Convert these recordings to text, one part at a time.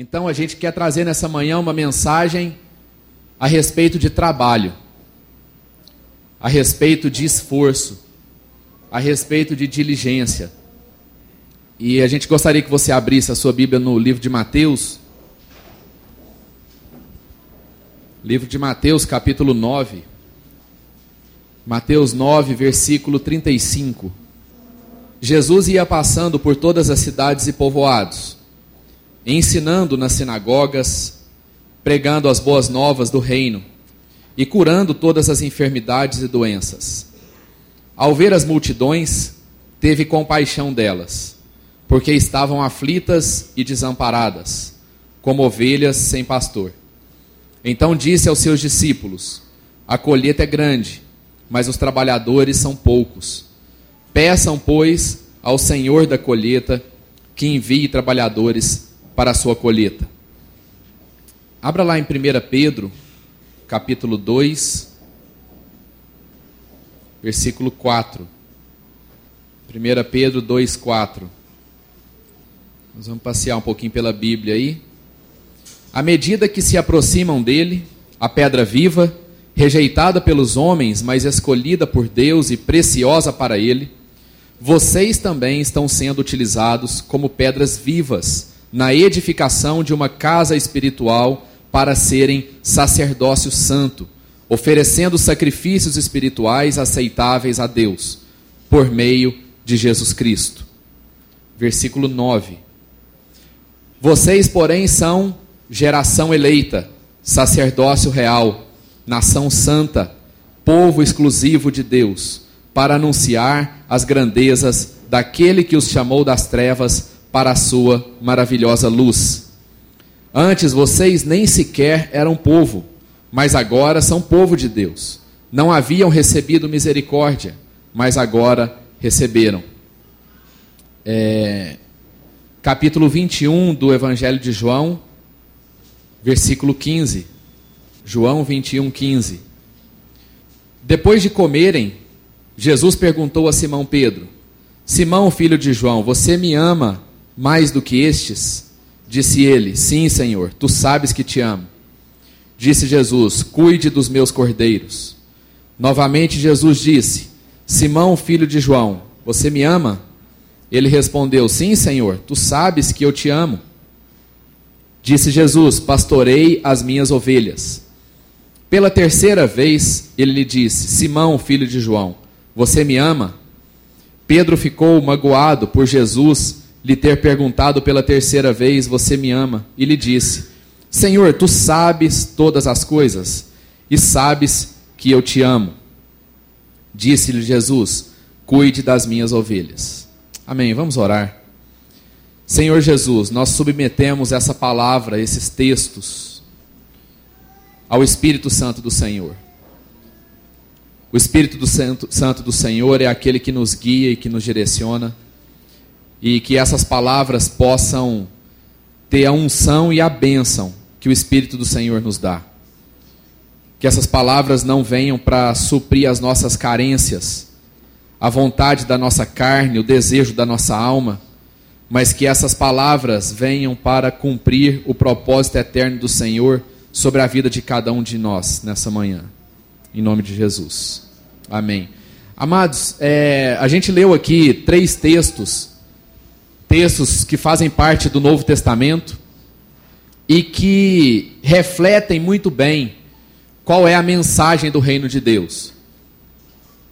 Então a gente quer trazer nessa manhã uma mensagem a respeito de trabalho, a respeito de esforço, a respeito de diligência. E a gente gostaria que você abrisse a sua Bíblia no livro de Mateus. Livro de Mateus, capítulo 9. Mateus 9, versículo 35. Jesus ia passando por todas as cidades e povoados, ensinando nas sinagogas, pregando as boas novas do reino e curando todas as enfermidades e doenças. Ao ver as multidões, teve compaixão delas, porque estavam aflitas e desamparadas, como ovelhas sem pastor. Então disse aos seus discípulos: A colheita é grande, mas os trabalhadores são poucos. Peçam, pois, ao Senhor da colheita que envie trabalhadores para a sua colheita. Abra lá em 1 Pedro, capítulo 2, versículo 4. 1 Pedro 2, 4. Nós vamos passear um pouquinho pela Bíblia aí. À medida que se aproximam dele, a pedra viva, rejeitada pelos homens, mas escolhida por Deus e preciosa para ele, vocês também estão sendo utilizados como pedras vivas na edificação de uma casa espiritual para serem sacerdócio santo, oferecendo sacrifícios espirituais aceitáveis a Deus, por meio de Jesus Cristo. Versículo 9. Vocês, porém, são geração eleita, sacerdócio real, nação santa, povo exclusivo de Deus para anunciar as grandezas daquele que os chamou das trevas para a sua maravilhosa luz. Antes vocês nem sequer eram povo, mas agora são povo de Deus. Não haviam recebido misericórdia, mas agora receberam. É, capítulo 21 do Evangelho de João, versículo 15. João 21, 15. Depois de comerem, Jesus perguntou a Simão Pedro: Simão, filho de João, você me ama mais do que estes? Disse ele: Sim, Senhor, tu sabes que te amo. Disse Jesus: Cuide dos meus cordeiros. Novamente Jesus disse: Simão, filho de João, você me ama? Ele respondeu: Sim, Senhor, tu sabes que eu te amo. Disse Jesus: Pastorei as minhas ovelhas. Pela terceira vez, ele lhe disse: Simão, filho de João, você me ama? Pedro ficou magoado por Jesus lhe ter perguntado pela terceira vez: Você me ama? E lhe disse: Senhor, tu sabes todas as coisas e sabes que eu te amo. Disse-lhe Jesus: Cuide das minhas ovelhas. Amém. Vamos orar. Senhor Jesus, nós submetemos essa palavra, esses textos, ao Espírito Santo do Senhor. O Espírito do Santo, Santo do Senhor é aquele que nos guia e que nos direciona, e que essas palavras possam ter a unção e a bênção que o Espírito do Senhor nos dá. Que essas palavras não venham para suprir as nossas carências, a vontade da nossa carne, o desejo da nossa alma, mas que essas palavras venham para cumprir o propósito eterno do Senhor sobre a vida de cada um de nós nessa manhã. Em nome de Jesus. Amém. Amados, é, a gente leu aqui três textos, textos que fazem parte do Novo Testamento e que refletem muito bem qual é a mensagem do reino de Deus.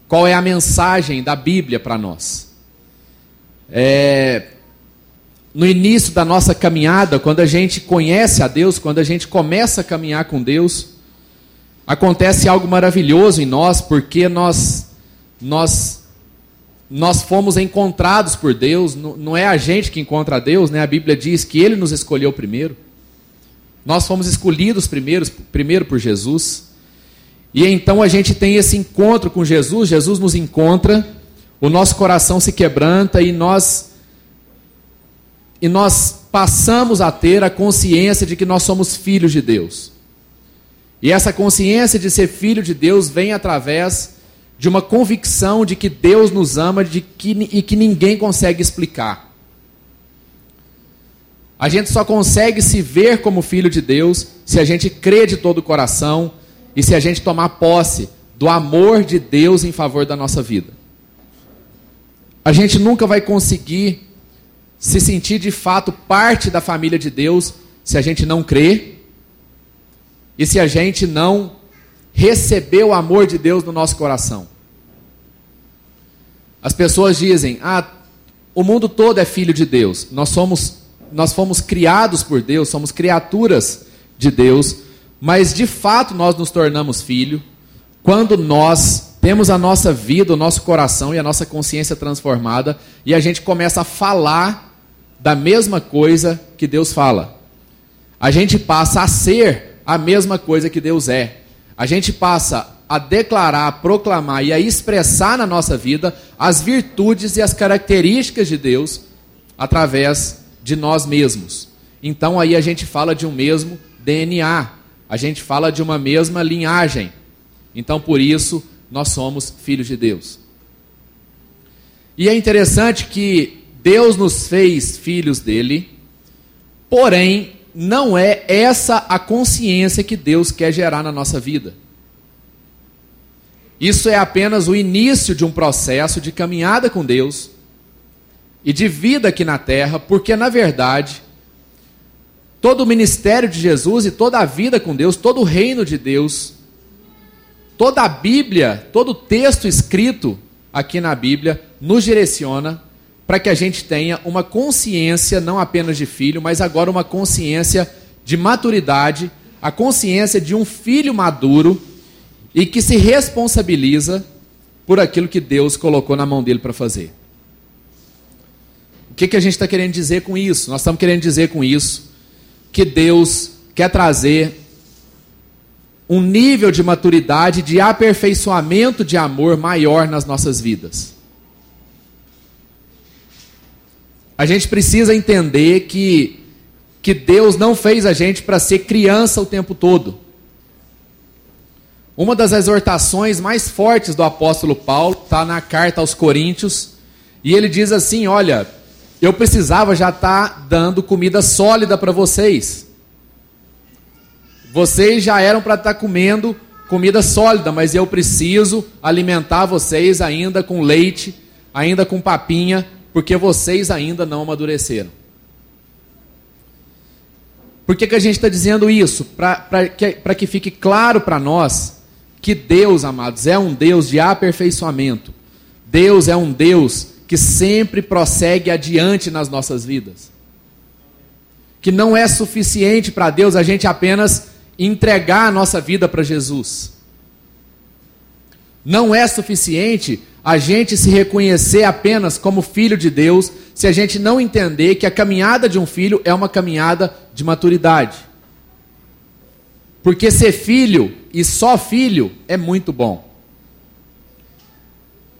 Qual é a mensagem da Bíblia para nós? É, no início da nossa caminhada, quando a gente conhece a Deus, quando a gente começa a caminhar com Deus, acontece algo maravilhoso em nós, porque nós nós nós fomos encontrados por Deus, não é a gente que encontra Deus, né? A Bíblia diz que ele nos escolheu primeiro. Nós fomos escolhidos primeiros, primeiro por Jesus. E então a gente tem esse encontro com Jesus, Jesus nos encontra, o nosso coração se quebranta e nós e nós passamos a ter a consciência de que nós somos filhos de Deus. E essa consciência de ser filho de Deus vem através de uma convicção de que Deus nos ama de que, e que ninguém consegue explicar. A gente só consegue se ver como filho de Deus se a gente crê de todo o coração e se a gente tomar posse do amor de Deus em favor da nossa vida. A gente nunca vai conseguir se sentir de fato parte da família de Deus se a gente não crê e se a gente não receber o amor de Deus no nosso coração. As pessoas dizem: "Ah, o mundo todo é filho de Deus. Nós somos nós fomos criados por Deus, somos criaturas de Deus, mas de fato nós nos tornamos filho quando nós temos a nossa vida, o nosso coração e a nossa consciência transformada e a gente começa a falar da mesma coisa que Deus fala. A gente passa a ser a mesma coisa que Deus é. A gente passa a declarar, a proclamar e a expressar na nossa vida as virtudes e as características de Deus através de nós mesmos. Então aí a gente fala de um mesmo DNA, a gente fala de uma mesma linhagem. Então por isso nós somos filhos de Deus. E é interessante que Deus nos fez filhos dele, porém não é essa a consciência que Deus quer gerar na nossa vida. Isso é apenas o início de um processo de caminhada com Deus e de vida aqui na terra, porque na verdade, todo o ministério de Jesus e toda a vida com Deus, todo o reino de Deus, toda a Bíblia, todo o texto escrito aqui na Bíblia nos direciona para que a gente tenha uma consciência não apenas de filho, mas agora uma consciência de maturidade, a consciência de um filho maduro e que se responsabiliza por aquilo que Deus colocou na mão dele para fazer que, que a gente está querendo dizer com isso? Nós estamos querendo dizer com isso que Deus quer trazer um nível de maturidade, de aperfeiçoamento de amor maior nas nossas vidas. A gente precisa entender que, que Deus não fez a gente para ser criança o tempo todo. Uma das exortações mais fortes do apóstolo Paulo está na carta aos Coríntios, e ele diz assim: Olha, eu precisava já estar tá dando comida sólida para vocês. Vocês já eram para estar tá comendo comida sólida, mas eu preciso alimentar vocês ainda com leite, ainda com papinha, porque vocês ainda não amadureceram. Por que, que a gente está dizendo isso? Para que, que fique claro para nós que Deus, amados, é um Deus de aperfeiçoamento. Deus é um Deus que sempre prossegue adiante nas nossas vidas. Que não é suficiente para Deus a gente apenas entregar a nossa vida para Jesus. Não é suficiente a gente se reconhecer apenas como filho de Deus se a gente não entender que a caminhada de um filho é uma caminhada de maturidade. Porque ser filho e só filho é muito bom.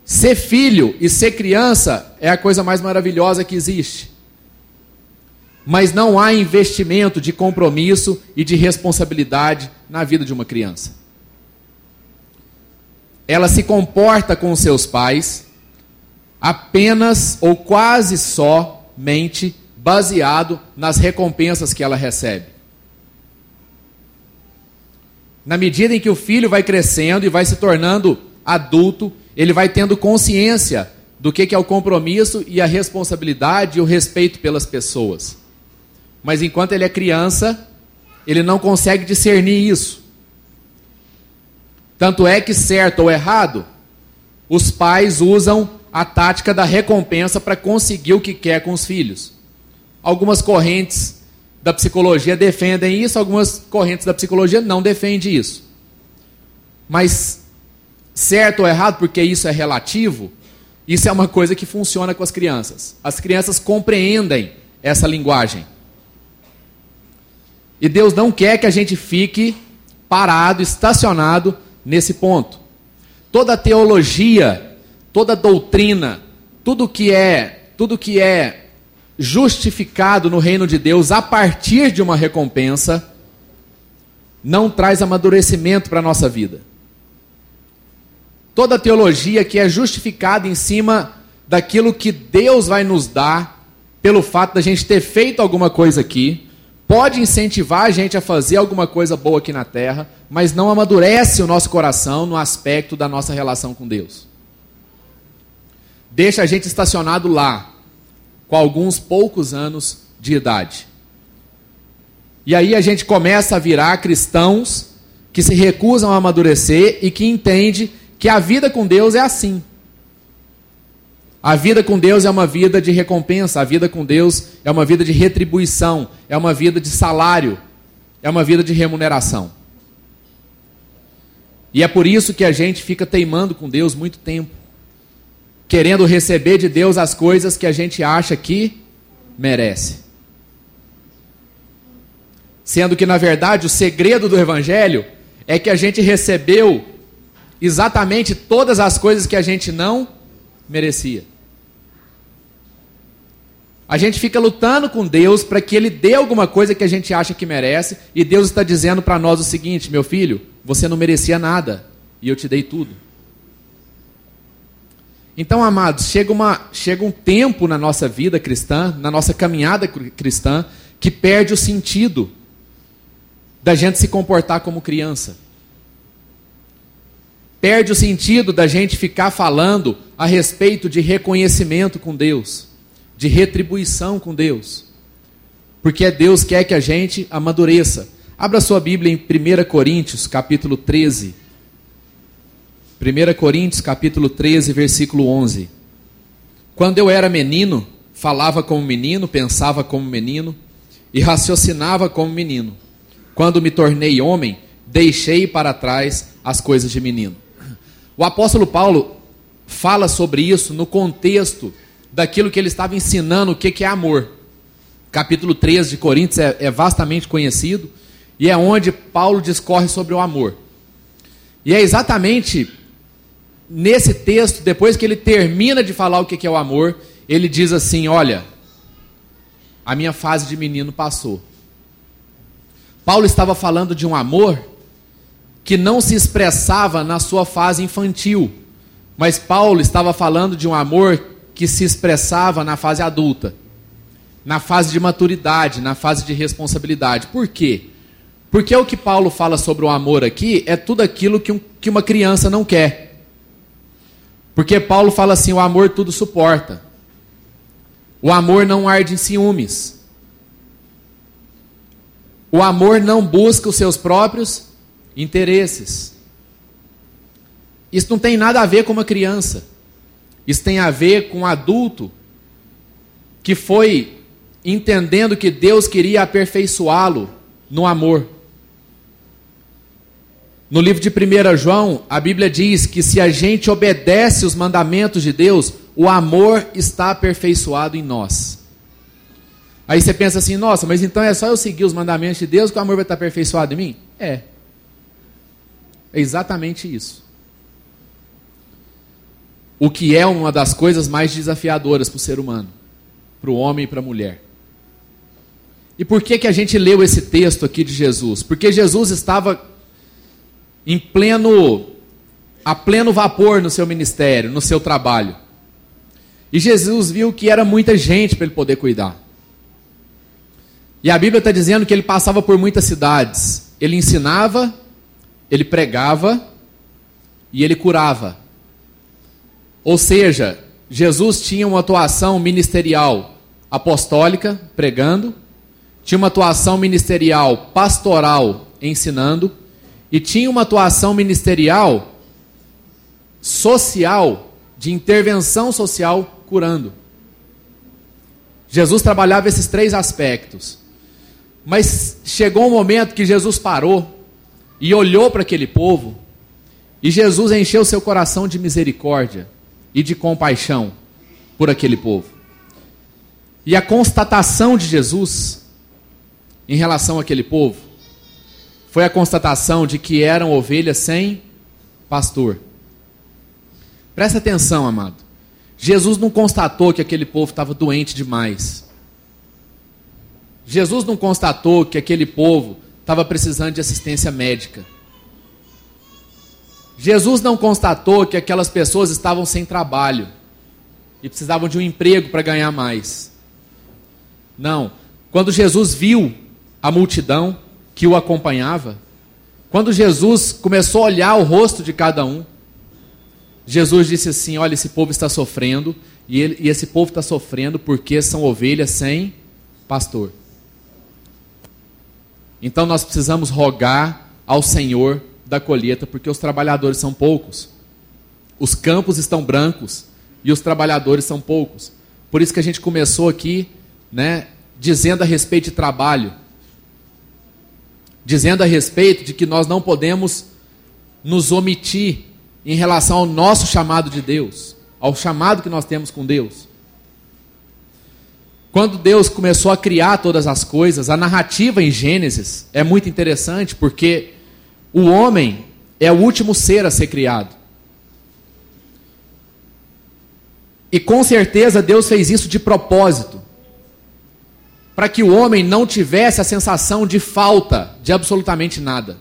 Ser filho e ser criança é a coisa mais maravilhosa que existe. Mas não há investimento de compromisso e de responsabilidade na vida de uma criança. Ela se comporta com seus pais apenas ou quase somente baseado nas recompensas que ela recebe. Na medida em que o filho vai crescendo e vai se tornando adulto, ele vai tendo consciência do que, é o compromisso e a responsabilidade e o respeito pelas pessoas. Mas enquanto ele é criança, ele não consegue discernir isso. Tanto é que, certo ou errado, os pais usam a tática da recompensa para conseguir o que quer com os filhos. Algumas correntes da psicologia defendem isso, algumas correntes da psicologia não defendem isso. Mas certo ou errado, porque isso é relativo, isso é uma coisa que funciona com as crianças. As crianças compreendem essa linguagem. E Deus não quer que a gente fique parado, estacionado nesse ponto. Toda teologia, toda doutrina, tudo que é, tudo que é justificado no reino de Deus a partir de uma recompensa não traz amadurecimento para a nossa vida toda teologia que é justificada em cima daquilo que Deus vai nos dar pelo fato da gente ter feito alguma coisa aqui, pode incentivar a gente a fazer alguma coisa boa aqui na terra, mas não amadurece o nosso coração no aspecto da nossa relação com Deus. Deixa a gente estacionado lá, com alguns poucos anos de idade. E aí a gente começa a virar cristãos que se recusam a amadurecer e que entende que a vida com Deus é assim. A vida com Deus é uma vida de recompensa, a vida com Deus é uma vida de retribuição, é uma vida de salário, é uma vida de remuneração. E é por isso que a gente fica teimando com Deus muito tempo, querendo receber de Deus as coisas que a gente acha que merece. Sendo que, na verdade, o segredo do Evangelho é que a gente recebeu exatamente todas as coisas que a gente não merecia. A gente fica lutando com Deus para que Ele dê alguma coisa que a gente acha que merece, e Deus está dizendo para nós o seguinte: meu filho, você não merecia nada, e eu te dei tudo. Então, amados, chega, uma, chega um tempo na nossa vida cristã, na nossa caminhada cristã, que perde o sentido da gente se comportar como criança. Perde o sentido da gente ficar falando a respeito de reconhecimento com Deus, de retribuição com Deus. Porque é Deus que quer que a gente amadureça. Abra sua Bíblia em 1 Coríntios, capítulo 13. 1 Coríntios capítulo 13, versículo 11. Quando eu era menino, falava como menino, pensava como menino e raciocinava como menino. Quando me tornei homem, deixei para trás as coisas de menino. O apóstolo Paulo fala sobre isso no contexto daquilo que ele estava ensinando, o que é amor. Capítulo 13 de Coríntios é, é vastamente conhecido e é onde Paulo discorre sobre o amor. E é exatamente nesse texto, depois que ele termina de falar o que é o amor, ele diz assim: Olha, a minha fase de menino passou. Paulo estava falando de um amor que não se expressava na sua fase infantil, mas Paulo estava falando de um amor que se expressava na fase adulta, na fase de maturidade, na fase de responsabilidade. Por quê? Porque o que Paulo fala sobre o amor aqui é tudo aquilo que, um, que uma criança não quer. Porque Paulo fala assim: o amor tudo suporta. O amor não arde em ciúmes. O amor não busca os seus próprios interesses. Isso não tem nada a ver com uma criança. Isso tem a ver com um adulto que foi entendendo que Deus queria aperfeiçoá-lo no amor. No livro de 1 João, a Bíblia diz que se a gente obedece os mandamentos de Deus, o amor está aperfeiçoado em nós. Aí você pensa assim, nossa, mas então é só eu seguir os mandamentos de Deus que o amor vai estar aperfeiçoado em mim? É. É exatamente isso. O que é uma das coisas mais desafiadoras para o ser humano, para o homem e para a mulher. E por que, que a gente leu esse texto aqui de Jesus? Porque Jesus estava em pleno a pleno vapor no seu ministério, no seu trabalho. E Jesus viu que era muita gente para ele poder cuidar. E a Bíblia está dizendo que ele passava por muitas cidades. Ele ensinava, ele pregava e ele curava. Ou seja, Jesus tinha uma atuação ministerial apostólica, pregando, tinha uma atuação ministerial pastoral, ensinando, e tinha uma atuação ministerial social, de intervenção social, curando. Jesus trabalhava esses três aspectos. Mas chegou um momento que Jesus parou e olhou para aquele povo, e Jesus encheu seu coração de misericórdia e de compaixão por aquele povo. E a constatação de Jesus em relação àquele povo foi a constatação de que eram ovelhas sem pastor. Presta atenção, amado. Jesus não constatou que aquele povo estava doente demais. Jesus não constatou que aquele povo estava precisando de assistência médica. Jesus não constatou que aquelas pessoas estavam sem trabalho e precisavam de um emprego para ganhar mais. Não. Quando Jesus viu a multidão que o acompanhava, quando Jesus começou a olhar o rosto de cada um, Jesus disse assim: Olha, esse povo está sofrendo, e, ele, e esse povo está sofrendo porque são ovelhas sem pastor. Então nós precisamos rogar ao Senhor da colheita, porque os trabalhadores são poucos. Os campos estão brancos e os trabalhadores são poucos. Por isso que a gente começou aqui, né, dizendo a respeito de trabalho, dizendo a respeito de que nós não podemos nos omitir em relação ao nosso chamado de Deus, ao chamado que nós temos com Deus. Quando Deus começou a criar todas as coisas, a narrativa em Gênesis é muito interessante porque o homem é o último ser a ser criado. E com certeza Deus fez isso de propósito, para que o homem não tivesse a sensação de falta de absolutamente nada.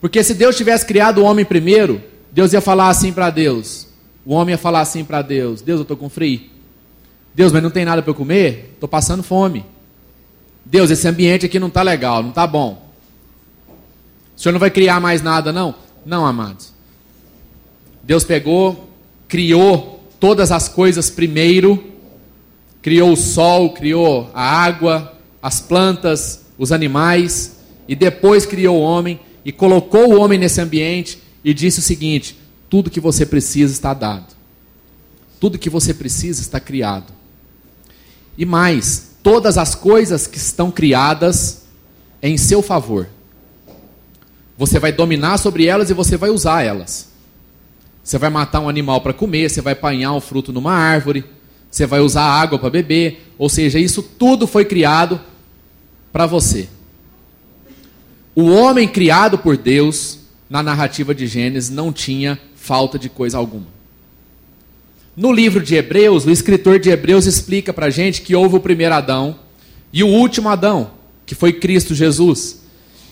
Porque se Deus tivesse criado o homem primeiro, Deus ia falar assim para Deus. O homem ia falar assim para Deus: Deus, eu estou com frio. Deus, mas não tem nada para eu comer? Estou passando fome. Deus, esse ambiente aqui não está legal, não está bom. O senhor não vai criar mais nada, não? Não, amados. Deus pegou, criou todas as coisas primeiro, criou o sol, criou a água, as plantas, os animais, e depois criou o homem e colocou o homem nesse ambiente e disse o seguinte: tudo que você precisa está dado. Tudo que você precisa está criado. E mais, todas as coisas que estão criadas em seu favor. Você vai dominar sobre elas e você vai usar elas. Você vai matar um animal para comer, você vai apanhar um fruto numa árvore, você vai usar água para beber, ou seja, isso tudo foi criado para você. O homem criado por Deus, na narrativa de Gênesis, não tinha falta de coisa alguma. No livro de Hebreus, o escritor de Hebreus explica para a gente que houve o primeiro Adão e o último Adão, que foi Cristo Jesus.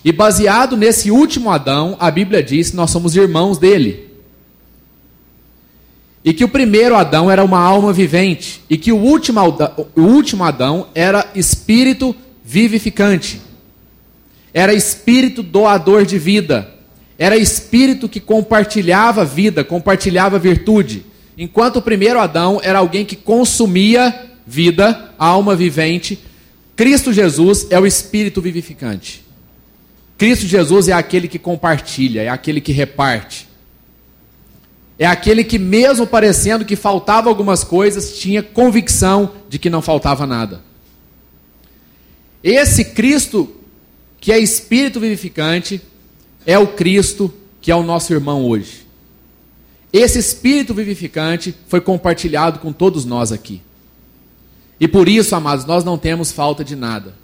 E baseado nesse último Adão, a Bíblia diz que nós somos irmãos dele. E que o primeiro Adão era uma alma vivente. E que o último, o último Adão era espírito vivificante. Era espírito doador de vida. Era espírito que compartilhava vida, compartilhava virtude. Enquanto o primeiro Adão era alguém que consumia vida, alma vivente, Cristo Jesus é o espírito vivificante. Cristo Jesus é aquele que compartilha, é aquele que reparte. É aquele que, mesmo parecendo que faltava algumas coisas, tinha convicção de que não faltava nada. Esse Cristo, que é espírito vivificante, é o Cristo que é o nosso irmão hoje. Esse espírito vivificante foi compartilhado com todos nós aqui. E por isso, amados, nós não temos falta de nada.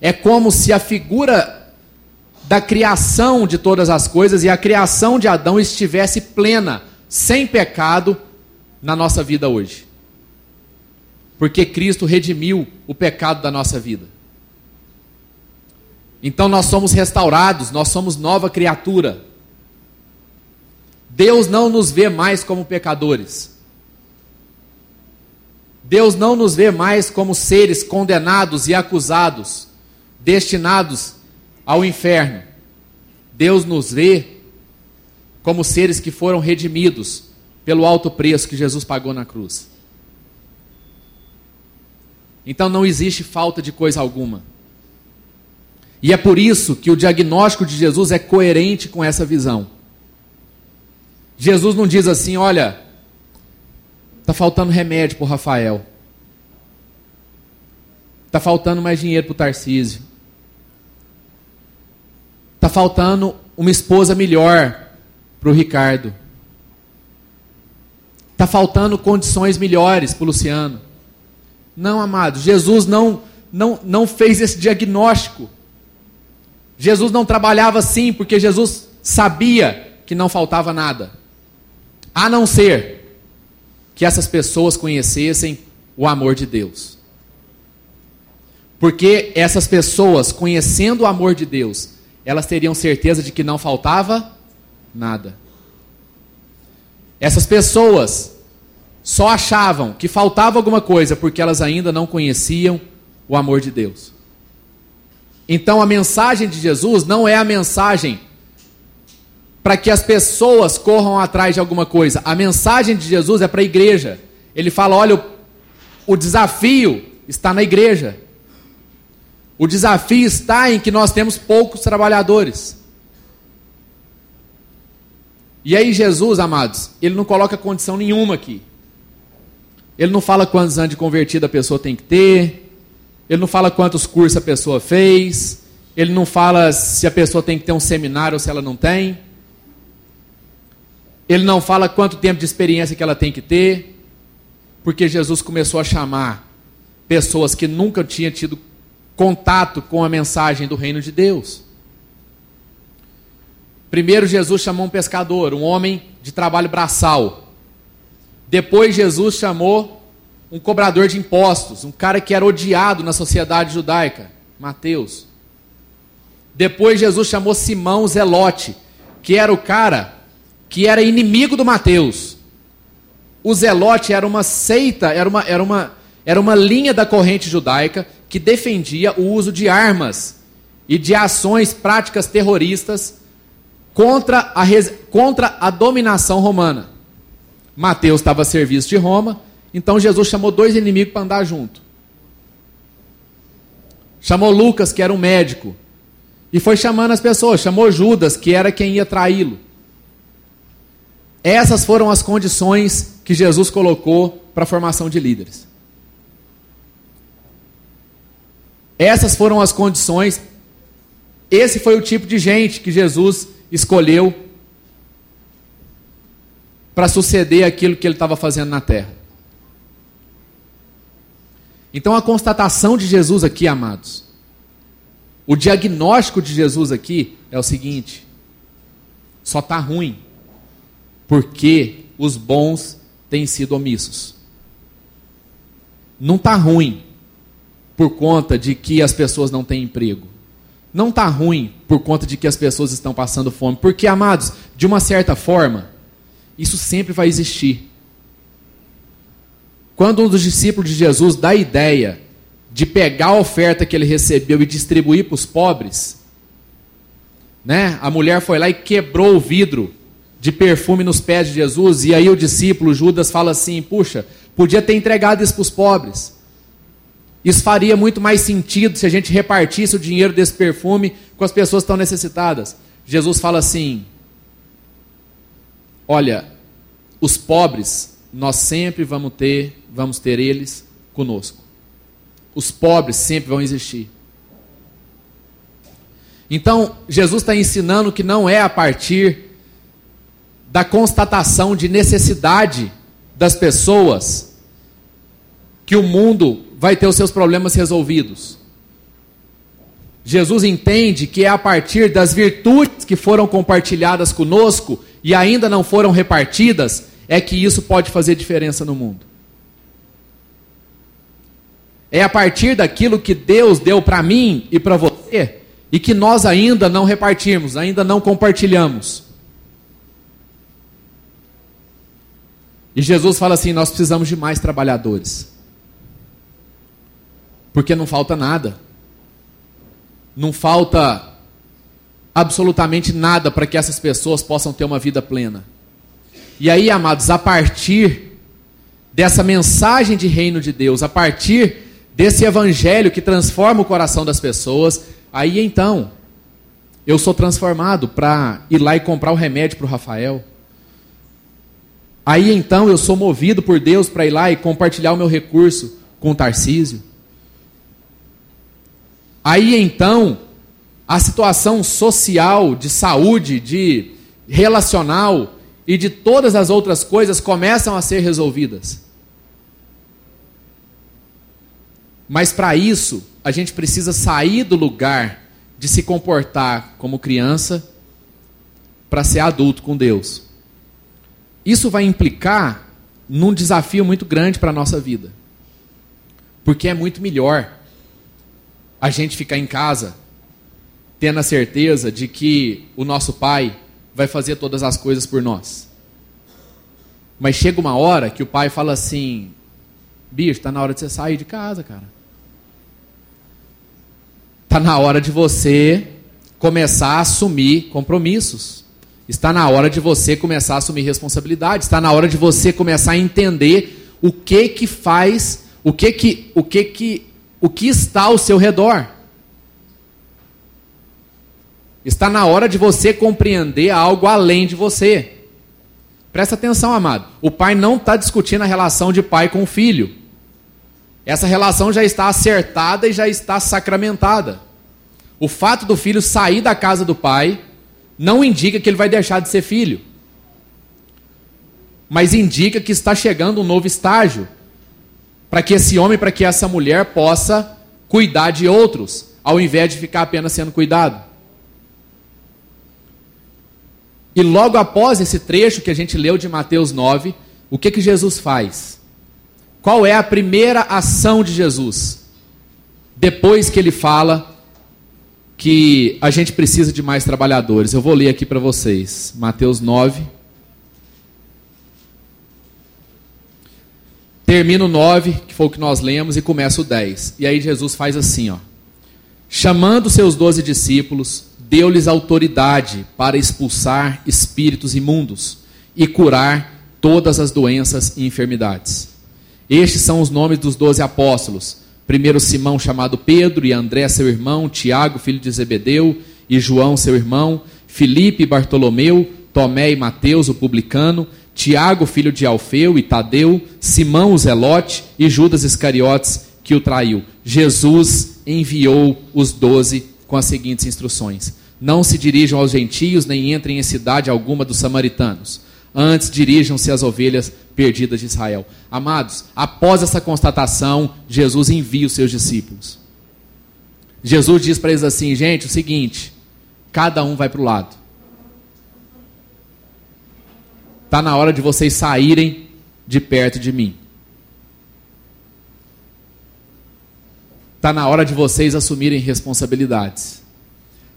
É como se a figura da criação de todas as coisas e a criação de Adão estivesse plena, sem pecado, na nossa vida hoje. Porque Cristo redimiu o pecado da nossa vida. Então nós somos restaurados, nós somos nova criatura. Deus não nos vê mais como pecadores. Deus não nos vê mais como seres condenados e acusados, destinados ao inferno. Deus nos vê como seres que foram redimidos pelo alto preço que Jesus pagou na cruz. Então não existe falta de coisa alguma. E é por isso que o diagnóstico de Jesus é coerente com essa visão. Jesus não diz assim: olha, está faltando remédio para Rafael, está faltando mais dinheiro para o Tarcísio, Está faltando uma esposa melhor para o Ricardo. Está faltando condições melhores para o Luciano. Não, amado, Jesus não, não, não fez esse diagnóstico. Jesus não trabalhava assim, porque Jesus sabia que não faltava nada. A não ser que essas pessoas conhecessem o amor de Deus. Porque essas pessoas, conhecendo o amor de Deus, elas teriam certeza de que não faltava nada. Essas pessoas só achavam que faltava alguma coisa porque elas ainda não conheciam o amor de Deus. Então a mensagem de Jesus não é a mensagem para que as pessoas corram atrás de alguma coisa. A mensagem de Jesus é para a igreja. Ele fala: olha, o, desafio está na igreja. O desafio está em que nós temos poucos trabalhadores. E aí, Jesus, amados, ele não coloca condição nenhuma aqui. Ele não fala quantos anos de convertida a pessoa tem que ter. Ele não fala quantos cursos a pessoa fez. Ele não fala se a pessoa tem que ter um seminário ou se ela não tem. Ele não fala quanto tempo de experiência que ela tem que ter. Porque Jesus começou a chamar pessoas que nunca tinham tido contato com a mensagem do reino de Deus. Primeiro, Jesus chamou um pescador, um homem de trabalho braçal. Depois Jesus chamou um cobrador de impostos, um cara que era odiado na sociedade judaica, Mateus. Depois Jesus chamou Simão Zelote, que era o cara que era inimigo do Mateus. O Zelote era uma seita, era uma, era uma, era uma linha da corrente judaica que defendia o uso de armas e de ações práticas terroristas contra a, contra a dominação romana. Mateus estava a serviço de Roma, então Jesus chamou dois inimigos para andar junto. Chamou Lucas, que era um médico, e foi chamando as pessoas. Chamou Judas, que era quem ia traí-lo. Essas foram as condições que Jesus colocou para a formação de líderes. Essas foram as condições. Esse foi o tipo de gente que Jesus escolheu para suceder aquilo que ele estava fazendo na terra. Então a constatação de Jesus aqui, amados, o diagnóstico de Jesus aqui é o seguinte: só está ruim porque os bons têm sido omissos. Não está ruim por conta de que as pessoas não têm emprego. Não está ruim por conta de que as pessoas estão passando fome. Porque, amados, de uma certa forma, isso sempre vai existir. Quando um dos discípulos de Jesus dá a ideia de pegar a oferta que ele recebeu e distribuir para os pobres, né? A mulher foi lá e quebrou o vidro de perfume nos pés de Jesus, e aí o discípulo Judas fala assim: "Puxa, podia ter entregado isso para os pobres. Isso faria muito mais sentido se a gente repartisse o dinheiro desse perfume com as pessoas que estão necessitadas." Jesus fala assim: Olha, os pobres, nós sempre vamos ter, vamos ter eles conosco. Os pobres sempre vão existir. Então, Jesus está ensinando que não é a partir da constatação de necessidade das pessoas que o mundo vai ter os seus problemas resolvidos. Jesus entende que é a partir das virtudes que foram compartilhadas conosco e ainda não foram repartidas, é que isso pode fazer diferença no mundo. É a partir daquilo que Deus deu para mim e para você e que nós ainda não repartimos, ainda não compartilhamos. E Jesus fala assim: nós precisamos de mais trabalhadores. Porque não falta nada. Não falta absolutamente nada para que essas pessoas possam ter uma vida plena. E aí, amados, a partir dessa mensagem de reino de Deus, a partir desse evangelho que transforma o coração das pessoas, aí então eu sou transformado para ir lá e comprar o remédio para o Rafael. Aí então eu sou movido por Deus para ir lá e compartilhar o meu recurso com o Tarcísio. Aí então a situação social, de saúde, de relacional e de todas as outras coisas começam a ser resolvidas. Mas para isso, a gente precisa sair do lugar de se comportar como criança para ser adulto com Deus. Isso vai implicar num desafio muito grande para a nossa vida. Porque é muito melhor a gente ficar em casa tendo a certeza de que o nosso Pai vai fazer todas as coisas por nós. Mas chega uma hora que o pai fala assim: bicho, está na hora de você sair de casa, cara. Está na hora de você começar a assumir compromissos. Está na hora de você começar a assumir responsabilidades. Está na hora de você começar a entender o que que faz, o que que, o que que, o que está ao seu redor. Está na hora de você compreender algo além de você. Presta atenção, amado. O pai não está discutindo a relação de pai com filho. Essa relação já está acertada e já está sacramentada. O fato do filho sair da casa do pai não indica que ele vai deixar de ser filho, mas indica que está chegando um novo estágio para que esse homem, para que essa mulher possa cuidar de outros, ao invés de ficar apenas sendo cuidado. E logo após esse trecho que a gente leu de Mateus 9, o que que Jesus faz? Qual é a primeira ação de Jesus? Depois que ele fala que a gente precisa de mais trabalhadores. Eu vou ler aqui para vocês. Mateus 9. Termina o 9, que foi o que nós lemos, e começa o 10. E aí Jesus faz assim, ó. Chamando seus doze discípulos, deu-lhes autoridade para expulsar espíritos imundos e curar todas as doenças e enfermidades. Estes são os nomes dos doze apóstolos Primeiro Simão, chamado Pedro, e André, seu irmão, Tiago, filho de Zebedeu, e João, seu irmão, Filipe Bartolomeu, Tomé e Mateus, o publicano, Tiago, filho de Alfeu e Tadeu, Simão, o Zelote, e Judas Iscariotes, que o traiu. Jesus enviou os doze com as seguintes instruções: Não se dirijam aos gentios, nem entrem em cidade alguma dos samaritanos Antes dirijam-se às ovelhas perdidas de Israel. Amados, após essa constatação, Jesus envia os seus discípulos. Jesus diz para eles assim: gente, o seguinte, cada um vai para o lado. Está na hora de vocês saírem de perto de mim. Está na hora de vocês assumirem responsabilidades.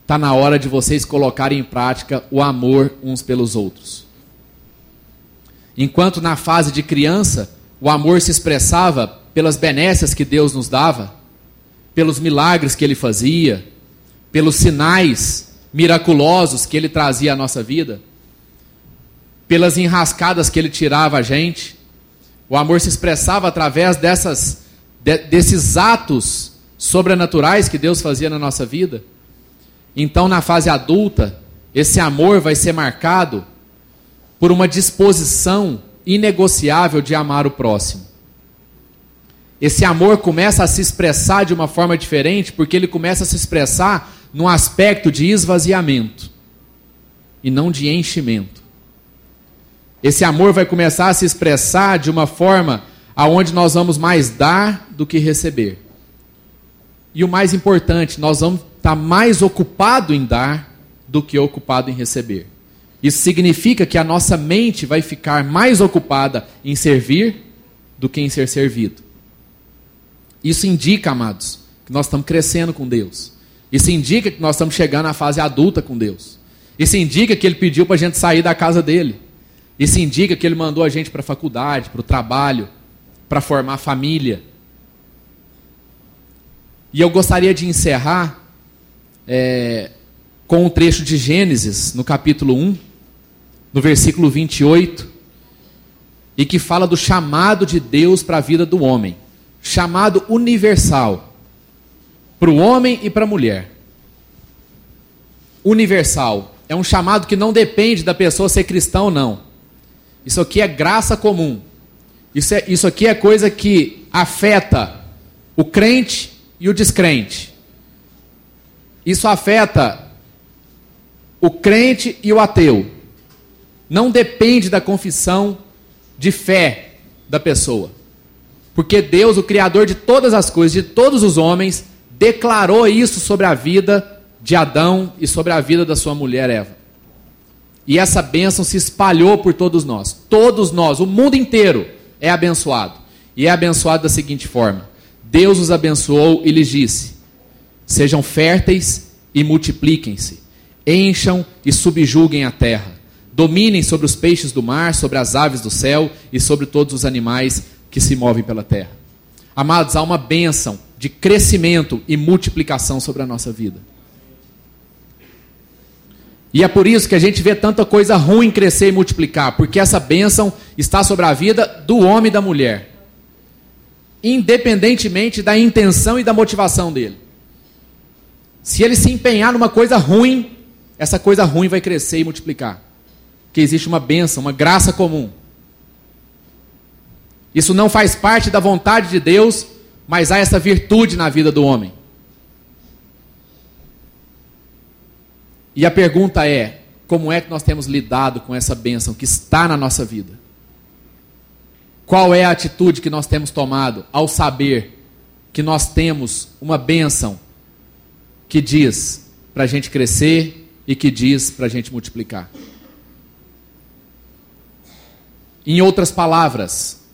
Está na hora de vocês colocarem em prática o amor uns pelos outros. Enquanto na fase de criança o amor se expressava pelas benécias que Deus nos dava, pelos milagres que Ele fazia, pelos sinais miraculosos que Ele trazia à nossa vida, pelas enrascadas que Ele tirava a gente. O amor se expressava através dessas, de, desses atos sobrenaturais que Deus fazia na nossa vida. Então, na fase adulta, esse amor vai ser marcado por uma disposição inegociável de amar o próximo. Esse amor começa a se expressar de uma forma diferente porque ele começa a se expressar num aspecto de esvaziamento e não de enchimento. Esse amor vai começar a se expressar de uma forma aonde nós vamos mais dar do que receber. E o mais importante, nós vamos estar mais ocupado em dar do que ocupado em receber. Isso significa que a nossa mente vai ficar mais ocupada em servir do que em ser servido. Isso indica, amados, que nós estamos crescendo com Deus. Isso indica que nós estamos chegando à fase adulta com Deus. Isso indica que Ele pediu para a gente sair da casa dele. Isso indica que Ele mandou a gente para a faculdade, para o trabalho, para formar família. E eu gostaria de encerrar é, com um trecho de Gênesis, no capítulo 1 no versículo 28, e que fala do chamado de Deus para a vida do homem chamado universal para o homem e para a mulher. Universal é um chamado que não depende da pessoa ser cristã ou não. Isso aqui é graça comum. Isso, é, isso aqui é coisa que afeta o crente e o descrente. Isso afeta o crente e o ateu não depende da confissão de fé da pessoa. Porque Deus, o Criador de todas as coisas, de todos os homens, declarou isso sobre a vida de Adão e sobre a vida da sua mulher Eva. E essa bênção se espalhou por todos nós. Todos nós, o mundo inteiro é abençoado. E é abençoado da seguinte forma: Deus os abençoou e lhes disse: Sejam férteis e multipliquem-se, encham e subjuguem a terra dominem sobre os peixes do mar, sobre as aves do céu e sobre todos os animais que se movem pela terra. Amados, há uma bênção de crescimento e multiplicação sobre a nossa vida. E é por isso que a gente vê tanta coisa ruim crescer e multiplicar, porque essa bênção está sobre a vida do homem e da mulher, independentemente da intenção e da motivação dele. Se ele se empenhar numa coisa ruim, essa coisa ruim vai crescer e multiplicar. Porque existe uma bênção, uma graça comum. Isso não faz parte da vontade de Deus, mas há essa virtude na vida do homem. E a pergunta é: como é que nós temos lidado com essa bênção que está na nossa vida? Qual é a atitude que nós temos tomado ao saber que nós temos uma bênção que diz para a gente crescer e que diz para a gente multiplicar? Em outras palavras,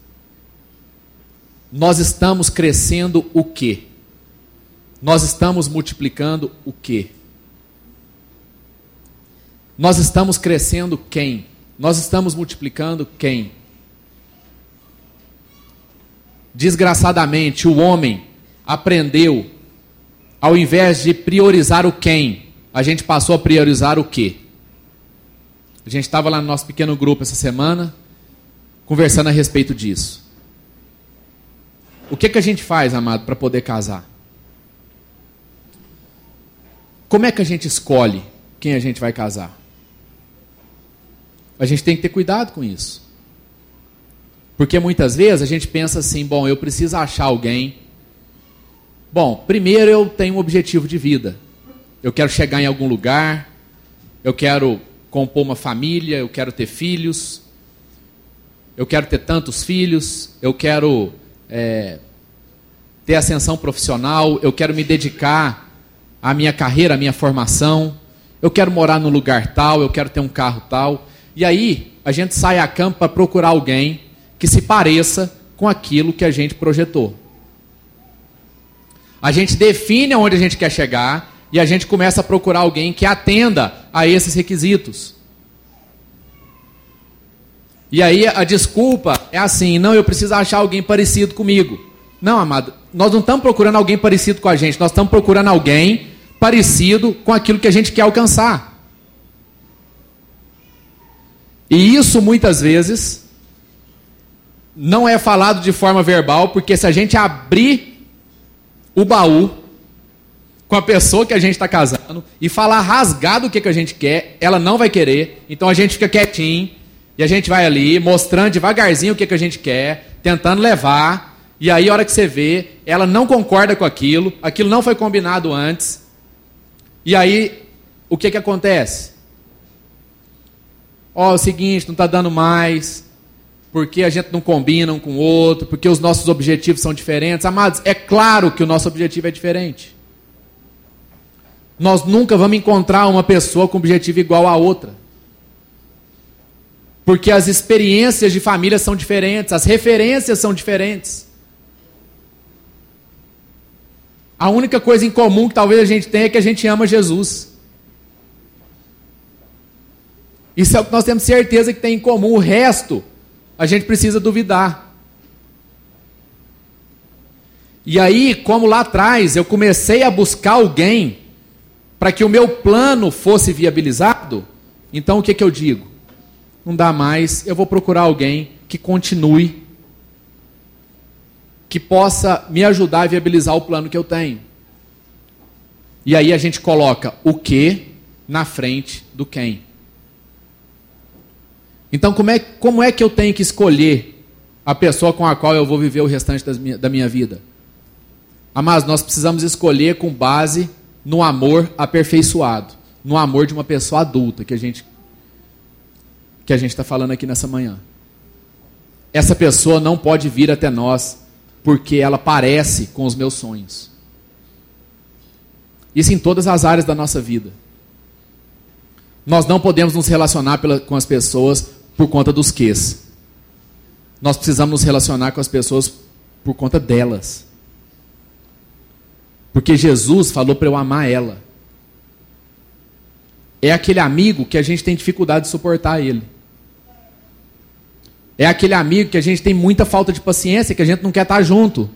nós estamos crescendo o quê? Nós estamos multiplicando o quê? Nós estamos crescendo quem? Nós estamos multiplicando quem? Desgraçadamente, o homem aprendeu, ao invés de priorizar o quem, a gente passou a priorizar o que. A gente estava lá no nosso pequeno grupo essa semana, conversando a respeito disso. O que, que a gente faz, amado, para poder casar? Como é que a gente escolhe quem a gente vai casar? A gente tem que ter cuidado com isso. Porque muitas vezes a gente pensa assim: bom, eu preciso achar alguém. Bom, primeiro eu tenho um objetivo de vida. Eu quero chegar em algum lugar, eu quero compor uma família, eu quero ter filhos, eu quero ter tantos filhos, eu quero é, ter ascensão profissional, eu quero me dedicar à minha carreira, à minha formação, eu quero morar num lugar tal, eu quero ter um carro tal. E aí, a gente sai a campo para procurar alguém que se pareça com aquilo que a gente projetou. A gente define aonde a gente quer chegar e a gente começa a procurar alguém que atenda a esses requisitos. E aí a desculpa é assim: não, eu preciso achar alguém parecido comigo. Não, amado, nós não estamos procurando alguém parecido com a gente, nós estamos procurando alguém parecido com aquilo que a gente quer alcançar. E isso muitas vezes não é falado de forma verbal, porque se a gente abrir o baú com a pessoa que a gente está casando e falar rasgado o que, que a gente quer, ela não vai querer. Então a gente fica quietinho e a gente vai ali mostrando devagarzinho o que, que a gente quer, tentando levar. E aí, a hora que você vê, ela não concorda com aquilo, aquilo não foi combinado antes. E aí, o que, que acontece? Ó, oh, é o seguinte, não está dando mais, porque a gente não combina um com o outro, porque os nossos objetivos são diferentes. Amados, é claro que o nosso objetivo é diferente. Nós nunca vamos encontrar uma pessoa com objetivo igual à outra. Porque as experiências de família são diferentes, as referências são diferentes. A única coisa em comum que talvez a gente tenha é que a gente ama Jesus. Isso é o que nós temos certeza que tem em comum. O resto, a gente precisa duvidar. E aí, como lá atrás eu comecei a buscar alguém para que o meu plano fosse viabilizado, então o que, que eu digo? Não dá mais, eu vou procurar alguém que continue, que possa me ajudar a viabilizar o plano que eu tenho. E aí a gente coloca o que na frente do quem. Então, como é, como é que eu tenho que escolher a pessoa com a qual eu vou viver o restante minha, da minha vida? Amados, nós precisamos escolher com base no amor aperfeiçoado, no amor de uma pessoa adulta que a gente que a gente está falando aqui nessa manhã. Essa pessoa não pode vir até nós porque ela parece com os meus sonhos. Isso em todas as áreas da nossa vida. Nós não podemos nos relacionar pela, com as pessoas por conta dos quês. Nós precisamos nos relacionar com as pessoas por conta delas. Porque Jesus falou para eu amar ela. é aquele amigo que a gente tem dificuldade de suportar ele. É aquele amigo que a gente tem muita falta de paciência, que a gente não quer estar junto.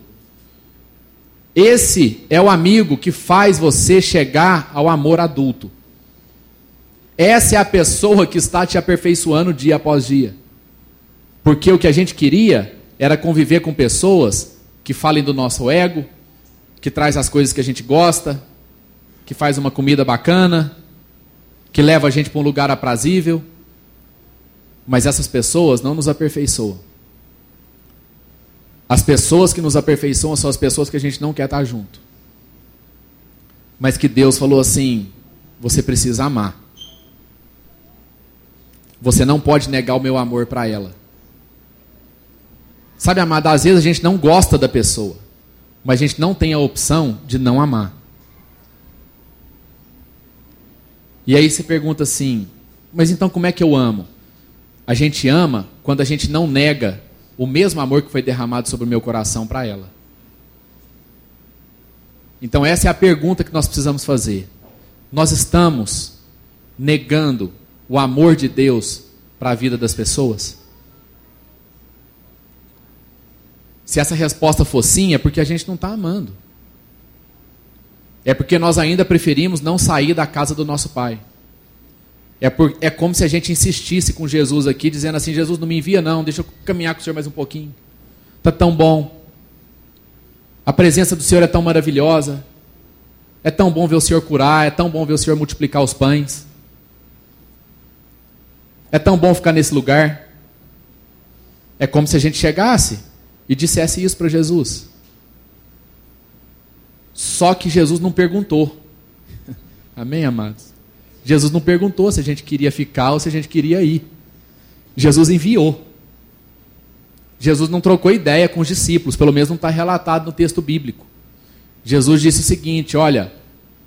Esse é o amigo que faz você chegar ao amor adulto. Essa é a pessoa que está te aperfeiçoando dia após dia. Porque o que a gente queria era conviver com pessoas que falem do nosso ego, que traz as coisas que a gente gosta, que faz uma comida bacana, que leva a gente para um lugar aprazível. Mas essas pessoas não nos aperfeiçoam. As pessoas que nos aperfeiçoam são as pessoas que a gente não quer estar junto. Mas que Deus falou assim: você precisa amar. Você não pode negar o meu amor para ela. Sabe, amado, às vezes a gente não gosta da pessoa, mas a gente não tem a opção de não amar. E aí você pergunta assim: mas então como é que eu amo? A gente ama quando a gente não nega o mesmo amor que foi derramado sobre o meu coração para ela. Então, essa é a pergunta que nós precisamos fazer. Nós estamos negando o amor de Deus para a vida das pessoas? Se essa resposta for sim, é porque a gente não está amando. É porque nós ainda preferimos não sair da casa do nosso Pai. É, por, é como se a gente insistisse com Jesus aqui, dizendo assim: Jesus, não me envia, não, deixa eu caminhar com o Senhor mais um pouquinho. Está tão bom. A presença do Senhor é tão maravilhosa. É tão bom ver o Senhor curar, é tão bom ver o Senhor multiplicar os pães. É tão bom ficar nesse lugar. É como se a gente chegasse e dissesse isso para Jesus. Só que Jesus não perguntou. Amém, amados? Jesus não perguntou se a gente queria ficar ou se a gente queria ir. Jesus enviou. Jesus não trocou ideia com os discípulos, pelo menos não está relatado no texto bíblico. Jesus disse o seguinte: olha,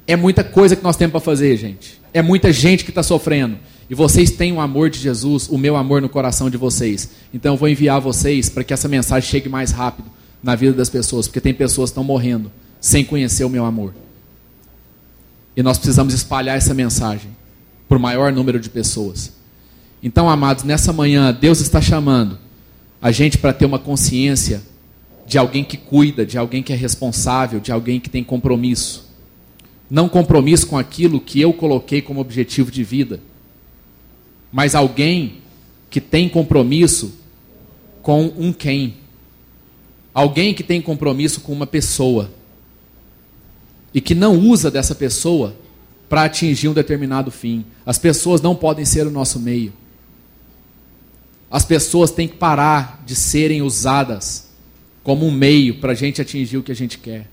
é muita coisa que nós temos para fazer, gente. É muita gente que está sofrendo. E vocês têm o amor de Jesus, o meu amor no coração de vocês. Então eu vou enviar vocês para que essa mensagem chegue mais rápido na vida das pessoas, porque tem pessoas que estão morrendo sem conhecer o meu amor. E nós precisamos espalhar essa mensagem para o maior número de pessoas. Então, amados, nessa manhã, Deus está chamando a gente para ter uma consciência de alguém que cuida, de alguém que é responsável, de alguém que tem compromisso. Não compromisso com aquilo que eu coloquei como objetivo de vida, mas alguém que tem compromisso com um quem. Alguém que tem compromisso com uma pessoa e que não usa dessa pessoa para atingir um determinado fim. As pessoas não podem ser o nosso meio. As pessoas têm que parar de serem usadas como um meio para a gente atingir o que a gente quer.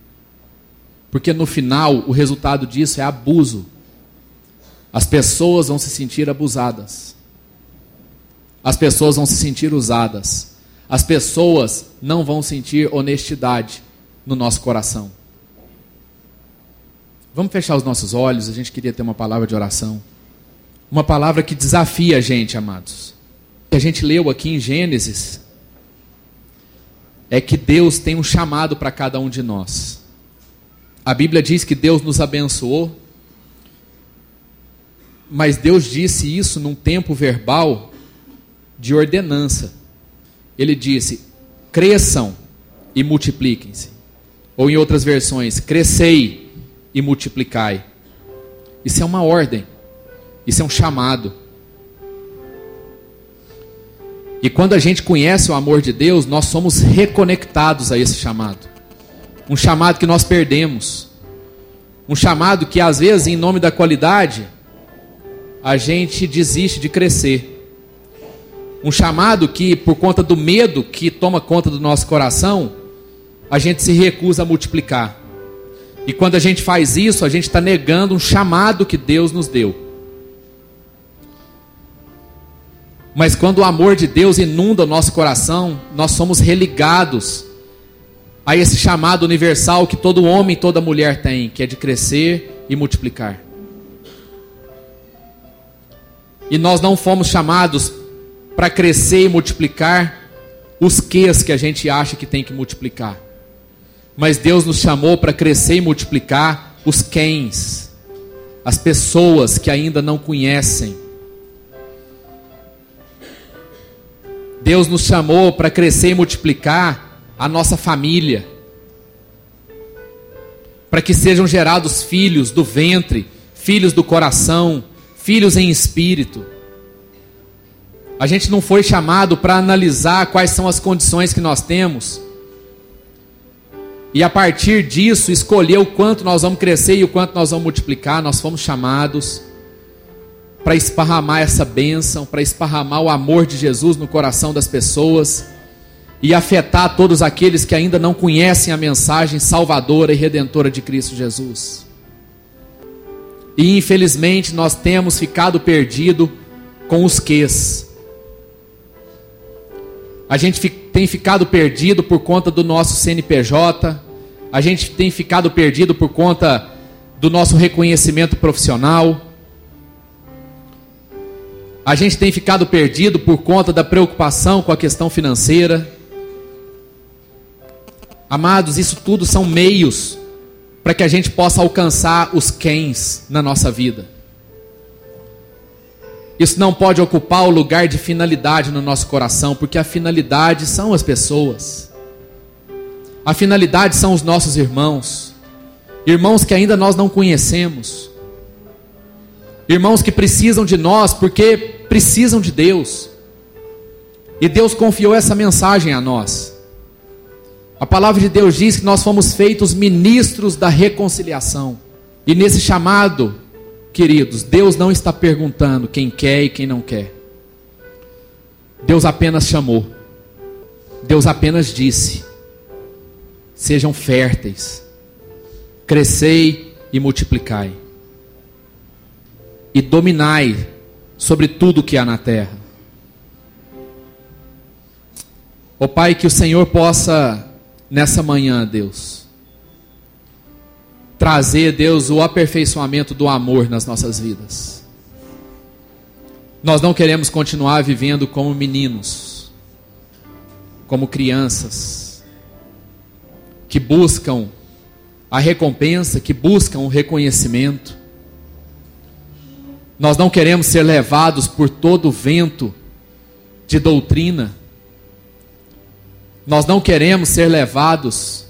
Porque no final, o resultado disso é abuso. As pessoas vão se sentir abusadas. As pessoas vão se sentir usadas. As pessoas não vão sentir honestidade no nosso coração. Vamos fechar os nossos olhos, a gente queria ter uma palavra de oração. Uma palavra que desafia a gente, amados. Que a gente leu aqui em Gênesis é que Deus tem um chamado para cada um de nós. A Bíblia diz que Deus nos abençoou, mas Deus disse isso num tempo verbal de ordenança. Ele disse: cresçam e multipliquem-se. Ou em outras versões, crescei e multiplicai. Isso é uma ordem. Isso é um chamado. E quando a gente conhece o amor de Deus, nós somos reconectados a esse chamado. Um chamado que nós perdemos. Um chamado que às vezes, em nome da qualidade, a gente desiste de crescer. Um chamado que, por conta do medo que toma conta do nosso coração, a gente se recusa a multiplicar. E quando a gente faz isso, a gente está negando um chamado que Deus nos deu. Mas quando o amor de Deus inunda o nosso coração, nós somos religados a esse chamado universal que todo homem e toda mulher tem, que é de crescer e multiplicar. E nós não fomos chamados para crescer e multiplicar os ques que a gente acha que tem que multiplicar mas Deus nos chamou para crescer e multiplicar os quens. as pessoas que ainda não conhecem. Deus nos chamou para crescer e multiplicar a nossa família, para que sejam gerados filhos do ventre, filhos do coração, filhos em espírito. A gente não foi chamado para analisar quais são as condições que nós temos e a partir disso escolher o quanto nós vamos crescer e o quanto nós vamos multiplicar. Nós fomos chamados para esparramar essa bênção, para esparramar o amor de Jesus no coração das pessoas e afetar todos aqueles que ainda não conhecem a mensagem salvadora e redentora de Cristo Jesus. E infelizmente nós temos ficado perdido com os ques. A gente tem ficado perdido por conta do nosso CNPJ, a gente tem ficado perdido por conta do nosso reconhecimento profissional. A gente tem ficado perdido por conta da preocupação com a questão financeira. Amados, isso tudo são meios para que a gente possa alcançar os quens na nossa vida. Isso não pode ocupar o lugar de finalidade no nosso coração, porque a finalidade são as pessoas. A finalidade são os nossos irmãos. Irmãos que ainda nós não conhecemos. Irmãos que precisam de nós porque precisam de Deus. E Deus confiou essa mensagem a nós. A palavra de Deus diz que nós fomos feitos ministros da reconciliação. E nesse chamado Queridos, Deus não está perguntando quem quer e quem não quer. Deus apenas chamou. Deus apenas disse: Sejam férteis, crescei e multiplicai, e dominai sobre tudo que há na terra. Ó oh, Pai, que o Senhor possa, nessa manhã, Deus, trazer, Deus, o aperfeiçoamento do amor nas nossas vidas. Nós não queremos continuar vivendo como meninos, como crianças, que buscam a recompensa, que buscam o reconhecimento. Nós não queremos ser levados por todo vento de doutrina. Nós não queremos ser levados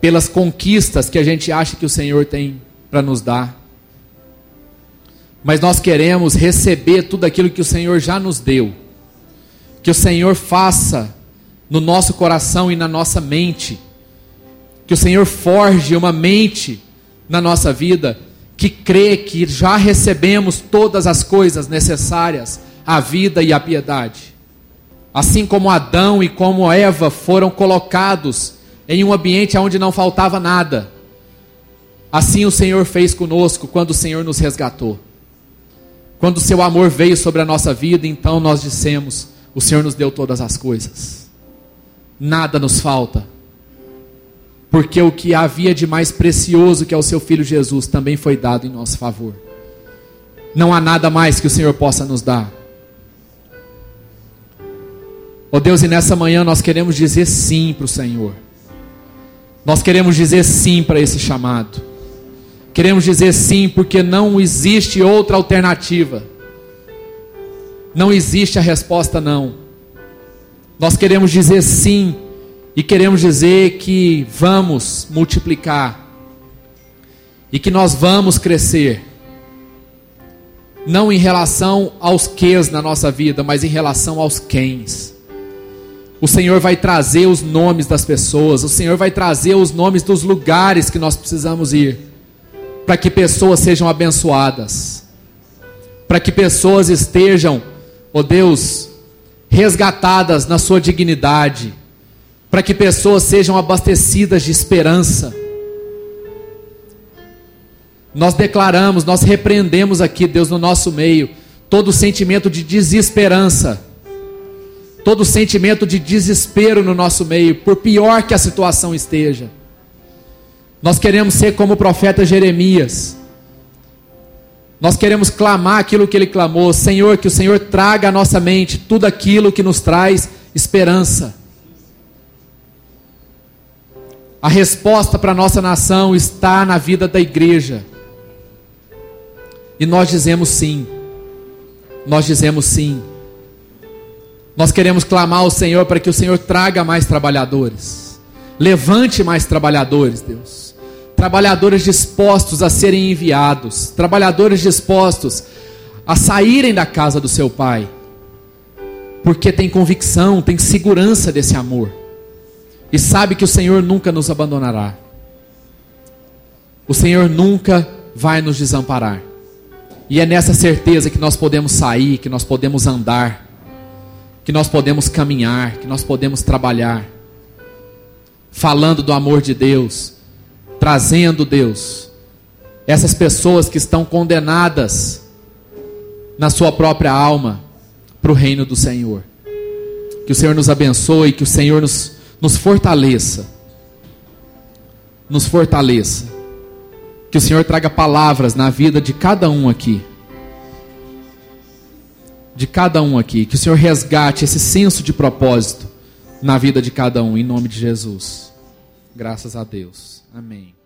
pelas conquistas que a gente acha que o Senhor tem para nos dar. Mas nós queremos receber tudo aquilo que o Senhor já nos deu. Que o Senhor faça no nosso coração e na nossa mente. Que o Senhor forge uma mente na nossa vida que crê que já recebemos todas as coisas necessárias à vida e à piedade. Assim como Adão e como Eva foram colocados em um ambiente onde não faltava nada. Assim o Senhor fez conosco quando o Senhor nos resgatou. Quando o seu amor veio sobre a nossa vida, então nós dissemos: O Senhor nos deu todas as coisas. Nada nos falta. Porque o que havia de mais precioso, que é o seu filho Jesus, também foi dado em nosso favor. Não há nada mais que o Senhor possa nos dar. Oh Deus, e nessa manhã nós queremos dizer sim para o Senhor. Nós queremos dizer sim para esse chamado. Queremos dizer sim porque não existe outra alternativa. Não existe a resposta não. Nós queremos dizer sim e queremos dizer que vamos multiplicar e que nós vamos crescer. Não em relação aos quês na nossa vida, mas em relação aos quens. O Senhor vai trazer os nomes das pessoas, o Senhor vai trazer os nomes dos lugares que nós precisamos ir, para que pessoas sejam abençoadas, para que pessoas estejam, oh Deus, resgatadas na sua dignidade, para que pessoas sejam abastecidas de esperança. Nós declaramos, nós repreendemos aqui, Deus, no nosso meio, todo sentimento de desesperança todo sentimento de desespero no nosso meio, por pior que a situação esteja. Nós queremos ser como o profeta Jeremias. Nós queremos clamar aquilo que ele clamou: Senhor, que o Senhor traga à nossa mente tudo aquilo que nos traz esperança. A resposta para a nossa nação está na vida da igreja. E nós dizemos sim. Nós dizemos sim. Nós queremos clamar ao Senhor para que o Senhor traga mais trabalhadores. Levante mais trabalhadores, Deus. Trabalhadores dispostos a serem enviados. Trabalhadores dispostos a saírem da casa do seu Pai. Porque tem convicção, tem segurança desse amor. E sabe que o Senhor nunca nos abandonará. O Senhor nunca vai nos desamparar. E é nessa certeza que nós podemos sair, que nós podemos andar, que nós podemos caminhar, que nós podemos trabalhar, falando do amor de Deus, trazendo Deus, essas pessoas que estão condenadas na sua própria alma para o reino do Senhor. Que o Senhor nos abençoe, que o Senhor nos, nos fortaleça. Nos fortaleça que o Senhor traga palavras na vida de cada um aqui. De cada um aqui. Que o Senhor resgate esse senso de propósito na vida de cada um, em nome de Jesus. Graças a Deus. Amém.